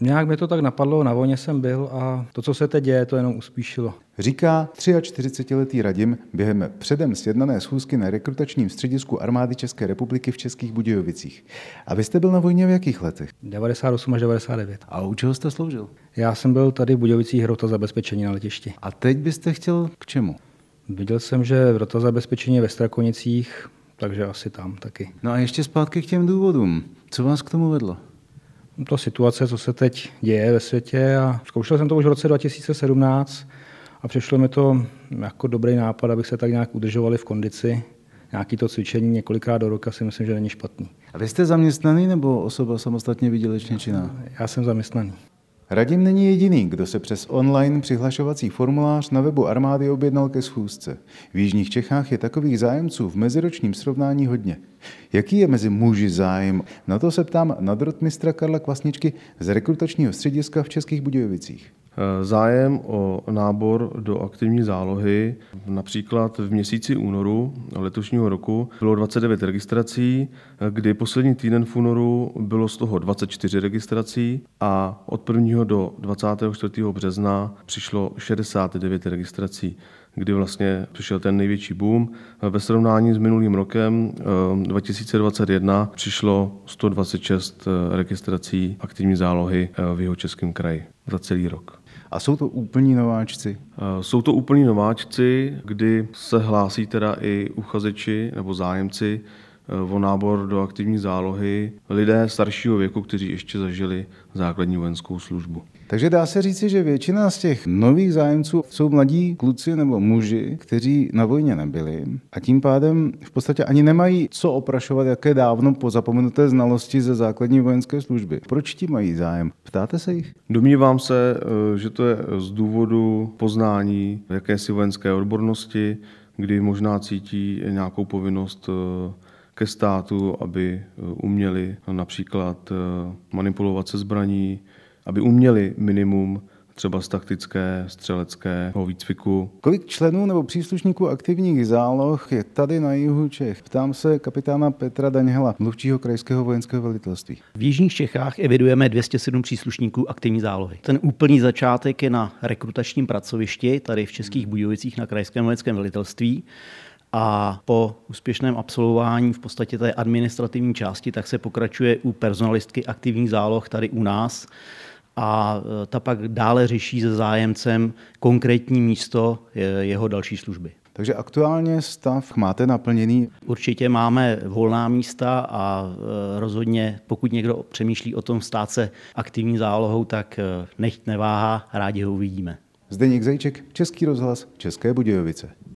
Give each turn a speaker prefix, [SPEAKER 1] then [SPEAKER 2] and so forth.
[SPEAKER 1] Nějak mě to tak napadlo, na vojně jsem byl a to, co se teď děje, to jenom uspíšilo.
[SPEAKER 2] Říká 43-letý Radim během předem sjednané schůzky na rekrutačním středisku armády České republiky v Českých Budějovicích. A vy jste byl na vojně v jakých letech?
[SPEAKER 1] 98 až 99.
[SPEAKER 2] A u čeho jste sloužil?
[SPEAKER 1] Já jsem byl tady v Budějovicích hrota zabezpečení na letišti.
[SPEAKER 2] A teď byste chtěl k čemu?
[SPEAKER 1] Viděl jsem, že rota zabezpečení ve Strakonicích, takže asi tam taky.
[SPEAKER 2] No a ještě zpátky k těm důvodům. Co vás k tomu vedlo?
[SPEAKER 1] To situace, co se teď děje ve světě a zkoušel jsem to už v roce 2017 a přišlo mi to jako dobrý nápad, abych se tak nějak udržovali v kondici. Nějaký to cvičení několikrát do roka si myslím, že není špatný.
[SPEAKER 2] A vy jste zaměstnaný nebo osoba samostatně výdělečně činná?
[SPEAKER 1] Já jsem zaměstnaný.
[SPEAKER 2] Radim není jediný, kdo se přes online přihlašovací formulář na webu armády objednal ke schůzce. V Jižních Čechách je takových zájemců v meziročním srovnání hodně. Jaký je mezi muži zájem? Na to se ptám nadrotmistra Karla Kvasničky z rekrutačního střediska v Českých Budějovicích.
[SPEAKER 3] Zájem o nábor do aktivní zálohy například v měsíci únoru letošního roku bylo 29 registrací, kdy poslední týden v únoru bylo z toho 24 registrací a od 1. do 24. března přišlo 69 registrací kdy vlastně přišel ten největší boom. Ve srovnání s minulým rokem 2021 přišlo 126 registrací aktivní zálohy v jeho českém kraji za celý rok.
[SPEAKER 2] A jsou to úplní nováčci?
[SPEAKER 3] Jsou to úplní nováčci, kdy se hlásí teda i uchazeči nebo zájemci o nábor do aktivní zálohy lidé staršího věku, kteří ještě zažili základní vojenskou službu.
[SPEAKER 2] Takže dá se říci, že většina z těch nových zájemců jsou mladí kluci nebo muži, kteří na vojně nebyli a tím pádem v podstatě ani nemají co oprašovat, jaké dávno po zapomenuté znalosti ze základní vojenské služby. Proč ti mají zájem? Ptáte se jich?
[SPEAKER 3] Domnívám se, eh, že to je z důvodu poznání jakési vojenské odbornosti, kdy možná cítí nějakou povinnost eh, ke státu, aby eh, uměli například manipulovat se zbraní, aby uměli minimum třeba z taktické, střeleckého výcviku.
[SPEAKER 2] Kolik členů nebo příslušníků aktivních záloh je tady na jihu Čech? Ptám se kapitána Petra Daňhela, mluvčího krajského vojenského velitelství.
[SPEAKER 4] V jižních Čechách evidujeme 207 příslušníků aktivní zálohy. Ten úplný začátek je na rekrutačním pracovišti, tady v Českých Budějovicích na krajském vojenském velitelství a po úspěšném absolvování v podstatě té administrativní části, tak se pokračuje u personalistky aktivních záloh tady u nás a e, ta pak dále řeší se zájemcem konkrétní místo jeho další služby.
[SPEAKER 2] Takže aktuálně stav máte naplněný?
[SPEAKER 4] Určitě máme volná místa a e, rozhodně, pokud někdo přemýšlí o tom stát se aktivní zálohou, tak e, nechť neváhá, rádi ho uvidíme.
[SPEAKER 2] Zdeněk Zajček, Český rozhlas, České Budějovice.